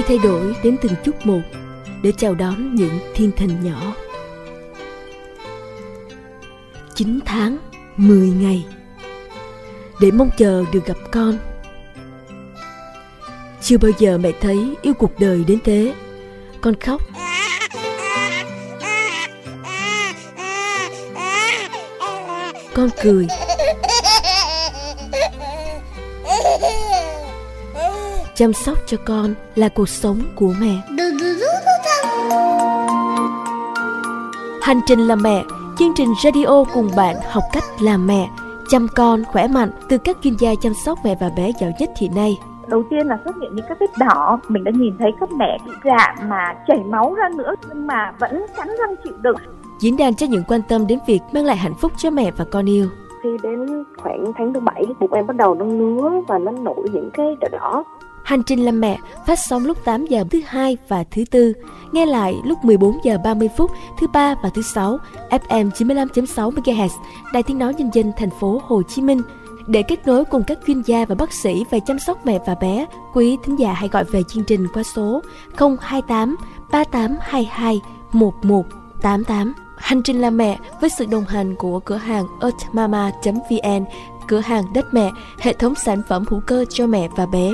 khi thay đổi đến từng chút một để chào đón những thiên thần nhỏ. 9 tháng, 10 ngày để mong chờ được gặp con. Chưa bao giờ mẹ thấy yêu cuộc đời đến thế. Con khóc. Con cười. Chăm sóc cho con là cuộc sống của mẹ. Hành trình làm mẹ, chương trình radio cùng bạn học cách làm mẹ, chăm con khỏe mạnh từ các chuyên gia chăm sóc mẹ và bé giỏi nhất hiện nay. Đầu tiên là xuất hiện những các vết đỏ, mình đã nhìn thấy các mẹ bị rạn mà chảy máu ra nữa nhưng mà vẫn cắn răng chịu đựng. Diễn đàn cho những quan tâm đến việc mang lại hạnh phúc cho mẹ và con yêu. Khi đến khoảng tháng thứ bảy, bụng em bắt đầu nó ngứa và nó nổi những cái đỏ đỏ Hành trình làm mẹ phát sóng lúc 8 giờ thứ hai và thứ tư, nghe lại lúc 14 giờ 30 phút thứ ba và thứ sáu, FM 95.6 MHz, Đài Tiếng nói nhân dân thành phố Hồ Chí Minh. Để kết nối cùng các chuyên gia và bác sĩ về chăm sóc mẹ và bé, quý thính giả hãy gọi về chương trình qua số 028 3822 1188. Hành trình làm mẹ với sự đồng hành của cửa hàng earthmama.vn, cửa hàng đất mẹ, hệ thống sản phẩm hữu cơ cho mẹ và bé.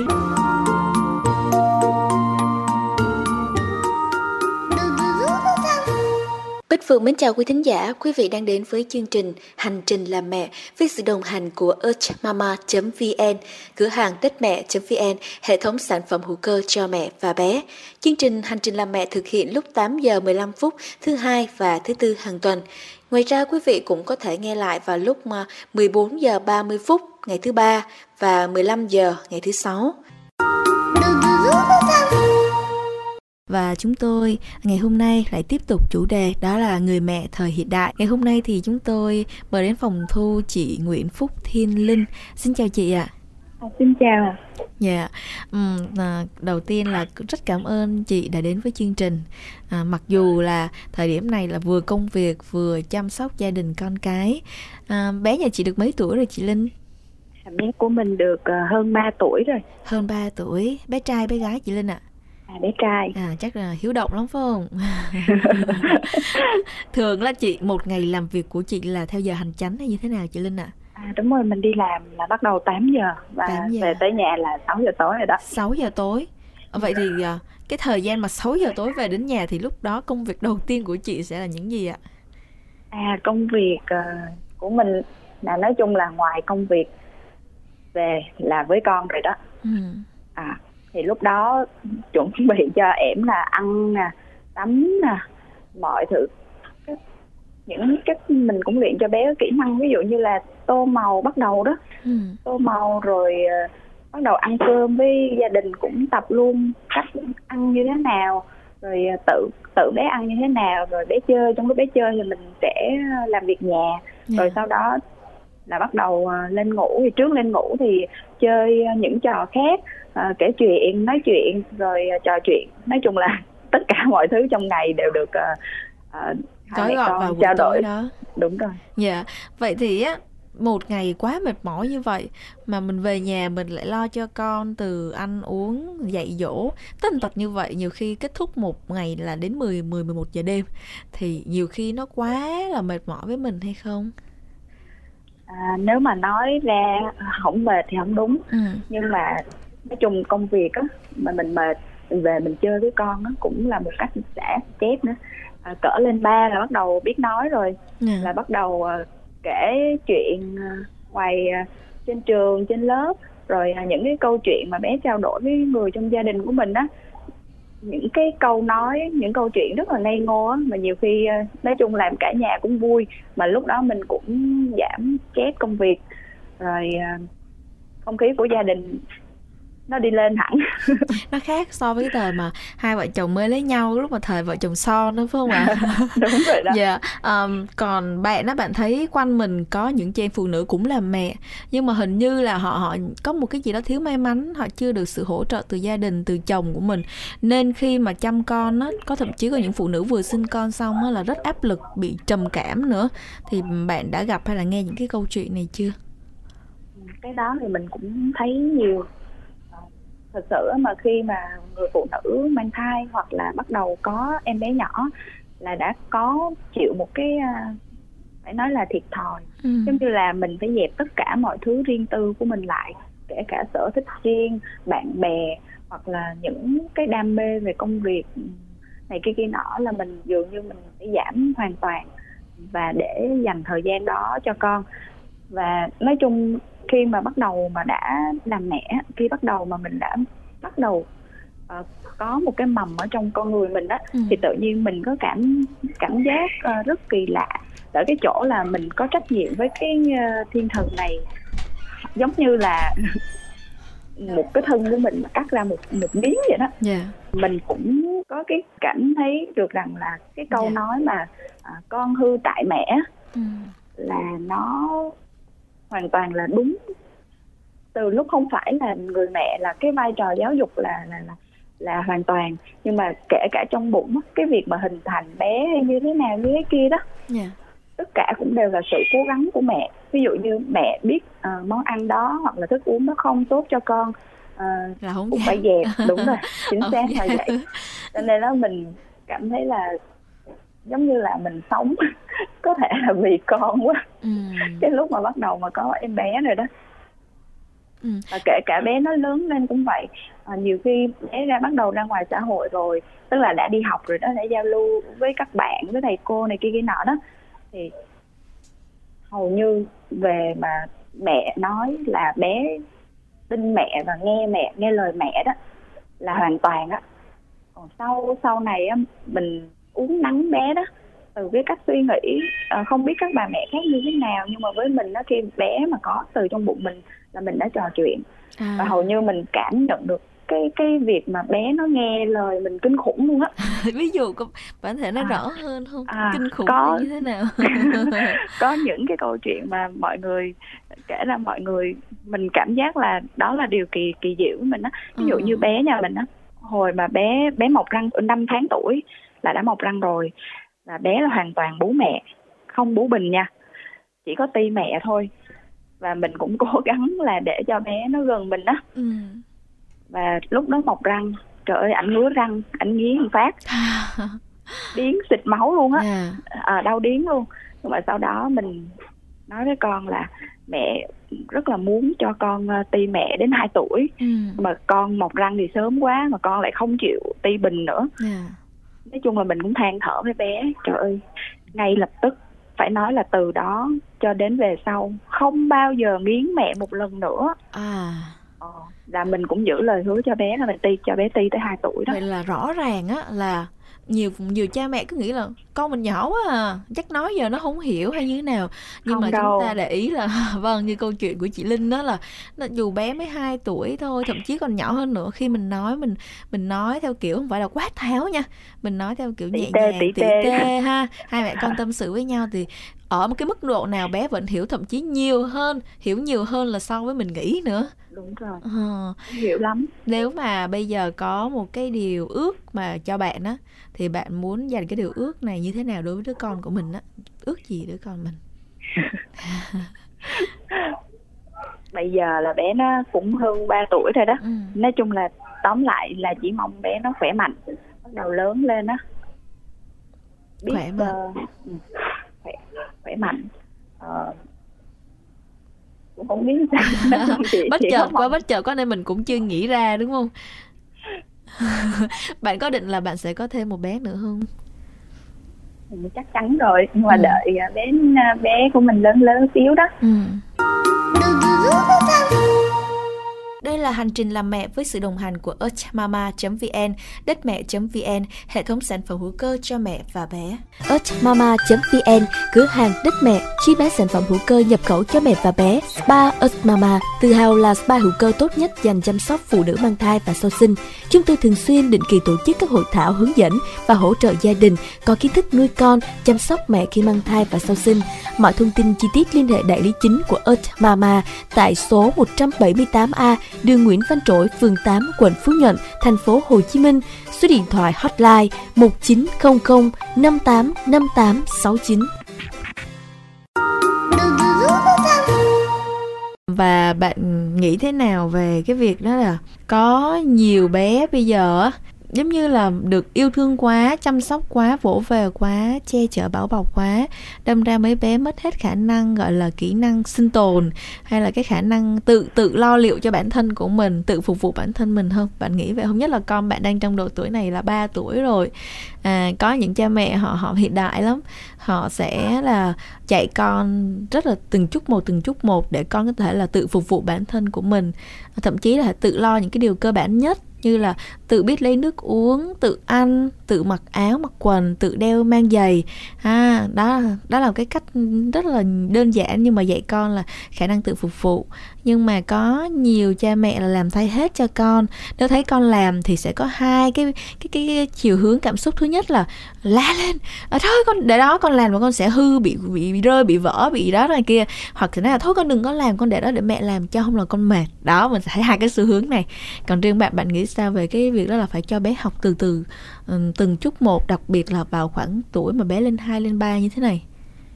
Phượng mến chào quý thính giả, quý vị đang đến với chương trình Hành trình làm mẹ với sự đồng hành của earthmama.vn, cửa hàng tết mẹ.vn, hệ thống sản phẩm hữu cơ cho mẹ và bé. Chương trình Hành trình làm mẹ thực hiện lúc 8 giờ 15 phút thứ hai và thứ tư hàng tuần. Ngoài ra quý vị cũng có thể nghe lại vào lúc à, 14 giờ 30 phút ngày thứ ba và 15 giờ ngày thứ sáu. Và chúng tôi ngày hôm nay lại tiếp tục chủ đề đó là người mẹ thời hiện đại. Ngày hôm nay thì chúng tôi mời đến phòng thu chị Nguyễn Phúc Thiên Linh. Xin chào chị ạ. À. xin chào. Dạ, yeah. à, đầu tiên là rất cảm ơn chị đã đến với chương trình. À, mặc dù là thời điểm này là vừa công việc vừa chăm sóc gia đình con cái. À, bé nhà chị được mấy tuổi rồi chị Linh? Bé của mình được uh, hơn 3 tuổi rồi. Hơn 3 tuổi, bé trai bé gái chị Linh ạ? À? À bé trai. À chắc là hiếu động lắm phải không? Thường là chị một ngày làm việc của chị là theo giờ hành chánh hay như thế nào chị linh ạ? À? à đúng rồi mình đi làm là bắt đầu 8 giờ và 8 giờ. về tới nhà là 6 giờ tối rồi đó. 6 giờ tối. Vậy thì à, cái thời gian mà 6 giờ tối về đến nhà thì lúc đó công việc đầu tiên của chị sẽ là những gì ạ? À công việc uh, của mình là nói chung là ngoài công việc về là với con rồi đó. Ừ. à thì lúc đó chuẩn bị cho ẻm là ăn nè tắm nè mọi thứ những cách mình cũng luyện cho bé kỹ năng ví dụ như là tô màu bắt đầu đó ừ. tô màu rồi uh, bắt đầu ăn cơm với gia đình cũng tập luôn cách ăn như thế nào rồi uh, tự tự bé ăn như thế nào rồi bé chơi trong lúc bé chơi thì mình sẽ làm việc nhà yeah. Dạ. rồi sau đó là bắt đầu uh, lên ngủ. Thì trước lên ngủ thì chơi những trò khác à, kể chuyện nói chuyện rồi à, trò chuyện. Nói chung là tất cả mọi thứ trong ngày đều được à, à, gói gọn vào buổi trao đổi. đó. Đúng rồi. Dạ. Yeah. vậy thì á một ngày quá mệt mỏi như vậy mà mình về nhà mình lại lo cho con từ ăn uống dạy dỗ tất tật như vậy nhiều khi kết thúc một ngày là đến 10 10 11 giờ đêm thì nhiều khi nó quá là mệt mỏi với mình hay không? À, nếu mà nói ra không mệt thì không đúng ừ. nhưng mà nói chung công việc á mà mình mệt mình về mình chơi với con á cũng là một cách xả chép nữa à, cỡ lên ba là bắt đầu biết nói rồi. Dạ. là bắt đầu uh, kể chuyện uh, ngoài uh, trên trường trên lớp rồi uh, những cái câu chuyện mà bé trao đổi với người trong gia đình của mình á những cái câu nói, những câu chuyện rất là ngây ngô á, mà nhiều khi ờ, nói chung làm cả nhà cũng vui, mà lúc đó mình cũng giảm stress công việc. Rồi ờ, không khí của gia đình nó đi lên hẳn. Nó khác so với cái thời mà hai vợ chồng mới lấy nhau lúc mà thời vợ chồng son nữa phải không ạ? Đúng rồi đó. Dạ um, còn bạn đó bạn thấy quanh mình có những chị em phụ nữ cũng là mẹ nhưng mà hình như là họ họ có một cái gì đó thiếu may mắn họ chưa được sự hỗ trợ từ gia đình từ chồng của mình. Nên khi mà chăm con á có thậm chí có những phụ nữ vừa sinh con xong á là rất áp lực bị trầm cảm nữa. Thì bạn đã gặp hay là nghe những cái câu chuyện này chưa? Cái đó thì mình cũng thấy nhiều thật sự mà khi mà người phụ nữ mang thai hoặc là bắt đầu có em bé nhỏ là đã có chịu một cái à, phải nói là thiệt thòi ừ. giống như là mình phải dẹp tất cả mọi thứ riêng tư của mình lại kể cả sở thích riêng bạn bè hoặc là những cái đam mê về công việc này kia kia nọ là mình dường như mình phải giảm hoàn toàn và để dành thời gian đó cho con và nói chung khi mà bắt đầu mà đã làm mẹ khi bắt đầu mà mình đã bắt đầu uh, có một cái mầm ở trong con người mình đó ừ. thì tự nhiên mình có cảm cảm giác uh, rất kỳ lạ ở cái chỗ là mình có trách nhiệm với cái uh, thiên thần này giống như là một cái thân của mình mà cắt ra một một miếng vậy đó yeah. Dạ. mình cũng có cái cảm thấy được rằng là cái câu yeah. Dạ. nói mà à, con hư tại mẹ ừ. là nó hoàn toàn là đúng. Từ lúc không phải là người mẹ là cái vai trò giáo dục là là là là hoàn toàn. Nhưng mà kể cả trong bụng cái việc mà hình thành bé hay như thế nào như thế kia đó yeah. Dạ. tất cả cũng đều là sự cố gắng của mẹ. Ví dụ như mẹ biết uh, món ăn đó hoặc là thức uống nó không tốt cho con uh, là không cũng phải dẹp. Đúng rồi chính xác là vậy. Cho nên đó mình cảm thấy là giống như là mình sống. Có thể là vì con quá. Ừ. cái lúc mà bắt đầu mà có em bé rồi đó. Ừ. và kể cả bé nó lớn lên cũng vậy. À, nhiều khi bé ra bắt đầu ra ngoài xã hội rồi tức là đã đi học rồi đó đã giao lưu với các bạn với thầy cô này kia kia nọ đó. Thì hầu như về mà mẹ nói là bé tin mẹ và nghe mẹ nghe lời mẹ đó là hoàn toàn á. Còn sau sau này á mình uống nắng bé đó. Từ cái cách suy nghĩ à, không biết các bà mẹ khác như thế nào nhưng mà với mình đó khi bé mà có từ trong bụng mình là mình đã trò chuyện. À. và hầu như mình cảm nhận được cái cái việc mà bé nó nghe lời mình kinh khủng luôn á. Ví dụ có bạn thể nói à, rõ hơn không? À, kinh khủng có, như thế nào? Có những cái câu chuyện mà mọi người kể ra mọi người mình cảm giác là đó là điều kỳ kỳ diệu của mình á. Ví dụ ừ. như bé nhà mình á hồi mà bé bé mọc răng năm tháng tuổi là đã mọc răng rồi là bé là hoàn toàn bú mẹ không bú bình nha chỉ có ti mẹ thôi và mình cũng cố gắng là để cho bé nó gần mình đó ừ. và lúc đó mọc răng trời ơi ảnh ngứa răng ảnh nghiến phát điến xịt máu luôn á yeah. Dạ. à, đau điến luôn nhưng mà sau đó mình nói với con là mẹ rất là muốn cho con uh, ti mẹ đến 2 tuổi ừ. mà con mọc răng thì sớm quá mà con lại không chịu ti bình nữa yeah. Nói chung là mình cũng than thở với bé trời ơi ngay lập tức phải nói là từ đó cho đến về sau không bao giờ nghiến mẹ một lần nữa. À. Ờ, là mình cũng giữ lời hứa cho bé là mình ti cho bé ti tới 2 tuổi đó. Vậy là rõ ràng á là nhiều nhiều cha mẹ cứ nghĩ là con mình nhỏ quá à chắc nói giờ nó không hiểu hay như thế nào. Nhưng không mà đâu. chúng ta để ý là vâng như câu chuyện của chị linh đó là, dù bé mới 2 tuổi thôi thậm chí còn nhỏ hơn nữa khi mình nói mình mình nói theo kiểu không phải là quát tháo nha mình nói theo kiểu nhẹ nhàng tỉ tê, tê ha. Hai mẹ con tâm sự với nhau thì ở một cái mức độ nào bé vẫn hiểu thậm chí nhiều hơn hiểu nhiều hơn là so với mình nghĩ nữa. Đúng rồi. À, hiểu lắm. Nếu mà bây giờ có một cái điều ước mà cho bạn á thì bạn muốn dành cái điều ước này như thế nào đối với đứa con của mình á? Ước gì đứa con mình? Bây giờ là bé nó cũng hơn 3 tuổi rồi đó. Ừ. nói chung là tóm lại là chỉ mong bé nó khỏe mạnh bắt đầu lớn lên á. Khỏe mạnh. uh, khỏe, khỏe mạnh. Uh, cũng không biết sao. Bất chợt quá bất chợt quá nên mình cũng chưa nghĩ ra đúng không? Bạn có định là bạn sẽ có thêm một bé nữa không? Chắc chắn rồi nhưng mà ừ. đợi à, bé à, bé của mình lớn lớn xíu đó. Ừ. Đây là hành trình làm mẹ với sự đồng hành của earthmama.vn, đất mẹ.vn, hệ thống sản phẩm hữu cơ cho mẹ và bé. earthmama.vn, cửa hàng đất mẹ, chi bán sản phẩm hữu cơ nhập khẩu cho mẹ và bé. Spa Earthmama, tự hào là spa hữu cơ tốt nhất dành chăm sóc phụ nữ mang thai và sau sinh. Chúng tôi thường xuyên định kỳ tổ chức các hội thảo hướng dẫn và hỗ trợ gia đình có kiến thức nuôi con, chăm sóc mẹ khi mang thai và sau sinh. Mọi thông tin chi tiết liên hệ đại lý chính của earthmama tại số 178A đường Nguyễn Văn Trỗi, phường 8, quận Phú Nhuận, thành phố Hồ Chí Minh. Số điện thoại hotline 1900 585869. và bạn nghĩ thế nào về cái việc đó là có nhiều bé bây giờ giống như là được yêu thương quá chăm sóc quá vỗ về quá che chở bảo bọc quá đâm ra mấy bé mất hết khả năng gọi là kỹ năng sinh tồn hay là cái khả năng tự tự lo liệu cho bản thân của mình tự phục vụ bản thân mình hơn. bạn nghĩ vậy không? Nhất là con bạn đang trong độ tuổi này là 3 tuổi rồi. À, có những cha mẹ họ họ hiện đại lắm. Họ sẽ là dạy con rất là từng chút một từng chút một để con có thể là tự phục vụ bản thân của mình. Thậm chí là tự lo những cái điều cơ bản nhất như là tự biết lấy nước uống tự ăn tự mặc áo mặc quần tự đeo mang giày. Ha đó đó là cái cách rất là đơn giản nhưng mà dạy con là khả năng tự phục vụ. Nhưng mà có nhiều cha mẹ là làm thay hết cho con. Nếu thấy con làm thì sẽ có hai cái cái cái, cái chiều hướng cảm xúc. Thứ nhất là la lên. À, thôi con để đó con làm mà con sẽ hư bị bị rơi bị vỡ bị đó này kia. Hoặc thì nói là thôi con đừng có làm con để đó để mẹ làm cho không là con mệt. Đó mình sẽ thấy hai cái xu hướng này. Còn riêng bạn bạn nghĩ sao về cái việc đó là phải cho bé học từ từ từng chút một, đặc biệt là vào khoảng tuổi mà bé lên 2 lên 3 như thế này?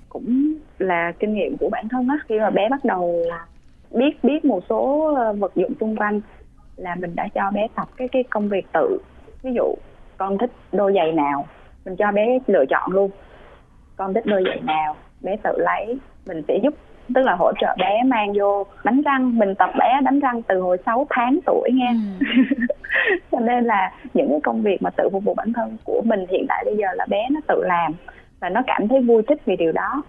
Cũng là kinh nghiệm của bản thân á. Khi mà bé bắt đầu biết biết một số ờ, vật dụng xung quanh là mình đã cho bé tập cái cái công việc tự. Ví dụ, con thích đôi giày nào, mình cho bé lựa chọn luôn. Con thích đôi giày nào, bé tự lấy, mình sẽ giúp tức là hỗ trợ bé mang vô đánh răng. Mình tập bé đánh răng từ hồi 6 tháng tuổi nghe. Ừ. cho nên là những cái công việc mà tự phục vụ bản thân của mình hiện tại bây giờ là bé nó tự làm và nó cảm thấy vui thích vì điều đó.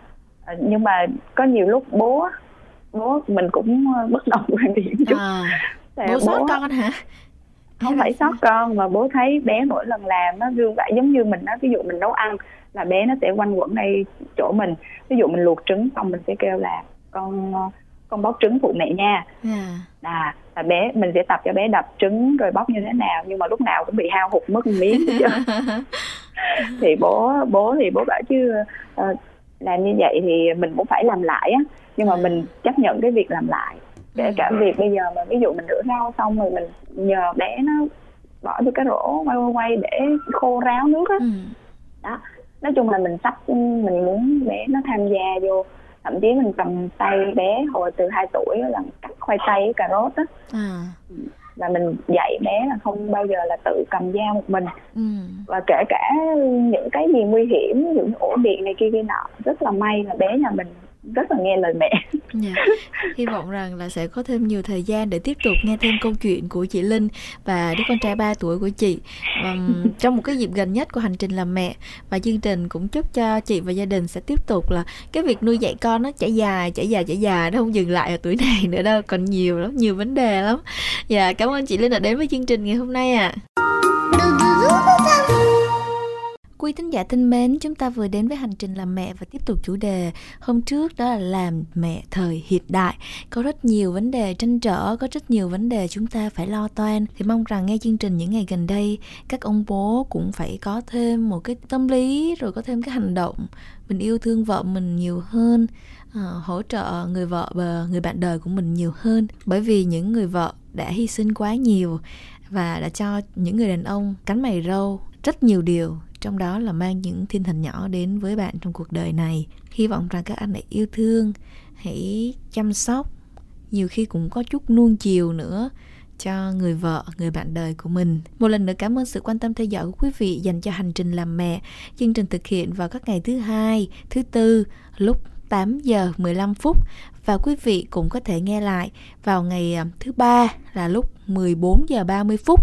Ờ, nhưng mà có nhiều lúc bố bố mình cũng ờ, bất đồng quan điểm chút. À, bố sót con hả? Không phải sót con mà bố thấy bé mỗi lần làm nó gương vậy giống như mình đó ví dụ mình nấu ăn là bé nó sẽ quanh quẩn ngay chỗ mình. Ví dụ mình luộc trứng xong mình sẽ kêu là con con bóc trứng phụ mẹ nha yeah. Dạ. à là bé mình sẽ tập cho bé đập trứng rồi bóc như thế nào nhưng mà lúc nào cũng bị hao hụt mất một miếng thì bố bố thì bố bảo chứ uh, làm như vậy thì mình cũng phải làm lại á nhưng mà mình chấp nhận cái việc làm lại kể cả việc bây giờ mà ví dụ mình rửa rau xong rồi mình nhờ bé nó bỏ vô cái rổ quay quay quay để khô ráo nước á ừ. đó nói chung là mình sắp mình muốn bé nó tham gia vô thậm chí mình cầm tay bé hồi từ 2 tuổi là cắt khoai tây với cà rốt á à. và mình dạy bé là không bao giờ là tự cầm dao một mình ừ. và kể cả những cái gì nguy hiểm như ổ điện này kia kia nọ rất là may là bé nhà mình rất là nghe lời mẹ yeah. Dạ. hy vọng rằng là sẽ có thêm nhiều thời gian để tiếp tục nghe thêm câu chuyện của chị Linh và đứa con trai 3 tuổi của chị um, trong một cái dịp gần nhất của hành trình làm mẹ và chương trình cũng chúc cho chị và gia đình sẽ tiếp tục là cái việc nuôi dạy con nó trải dài trải dài trải dài nó không dừng lại ở tuổi này nữa đâu còn nhiều lắm nhiều vấn đề lắm dạ cảm ơn chị Linh đã đến với chương trình ngày hôm nay ạ à. Quý thính giả thân mến, chúng ta vừa đến với hành trình làm mẹ và tiếp tục chủ đề hôm trước đó là làm mẹ thời hiện đại. Có rất nhiều vấn đề tranh trở, có rất nhiều vấn đề chúng ta phải lo toan. Thì mong rằng nghe chương trình những ngày gần đây, các ông bố cũng phải có thêm một cái tâm lý rồi có thêm cái hành động mình yêu thương vợ mình nhiều hơn, uh, hỗ trợ người vợ và người bạn đời của mình nhiều hơn. Bởi vì những người vợ đã hy sinh quá nhiều và đã cho những người đàn ông cánh mày râu rất nhiều điều trong đó là mang những thiên thần nhỏ đến với bạn trong cuộc đời này hy vọng rằng các anh hãy yêu thương hãy chăm sóc nhiều khi cũng có chút nuông chiều nữa cho người vợ, người bạn đời của mình. Một lần nữa cảm ơn sự quan tâm theo dõi của quý vị dành cho hành trình làm mẹ. Chương trình thực hiện vào các ngày thứ hai, thứ tư lúc 8 giờ 15 phút. Và quý vị cũng có thể nghe lại vào ngày à, thứ ba là lúc 14 giờ 30 phút.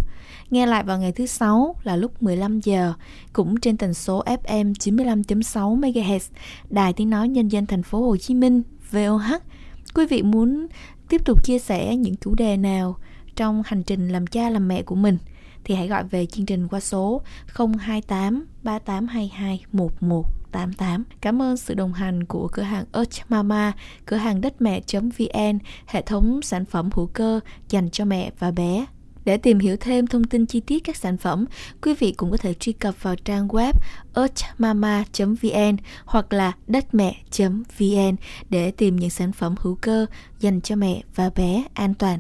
Nghe lại vào ngày thứ sáu là lúc 15 giờ, cũng trên tần số FM 95.6 MHz, Đài Tiếng nói Nhân dân thành phố Hồ Chí Minh VOH. Quý vị muốn tiếp tục chia sẻ những chủ đề nào trong hành trình làm cha làm mẹ của mình thì hãy gọi về chương trình qua số 028 3822 11 88. Cảm ơn sự đồng hành của cửa hàng Earth Mama, cửa hàng đất mẹ.vn, hệ thống sản phẩm hữu cơ dành cho mẹ và bé để tìm hiểu thêm thông tin chi tiết các sản phẩm, quý vị cũng có thể truy cập vào trang web earthmama.vn hoặc là đấtmẹ.vn để tìm những sản phẩm hữu cơ dành cho mẹ và bé an toàn.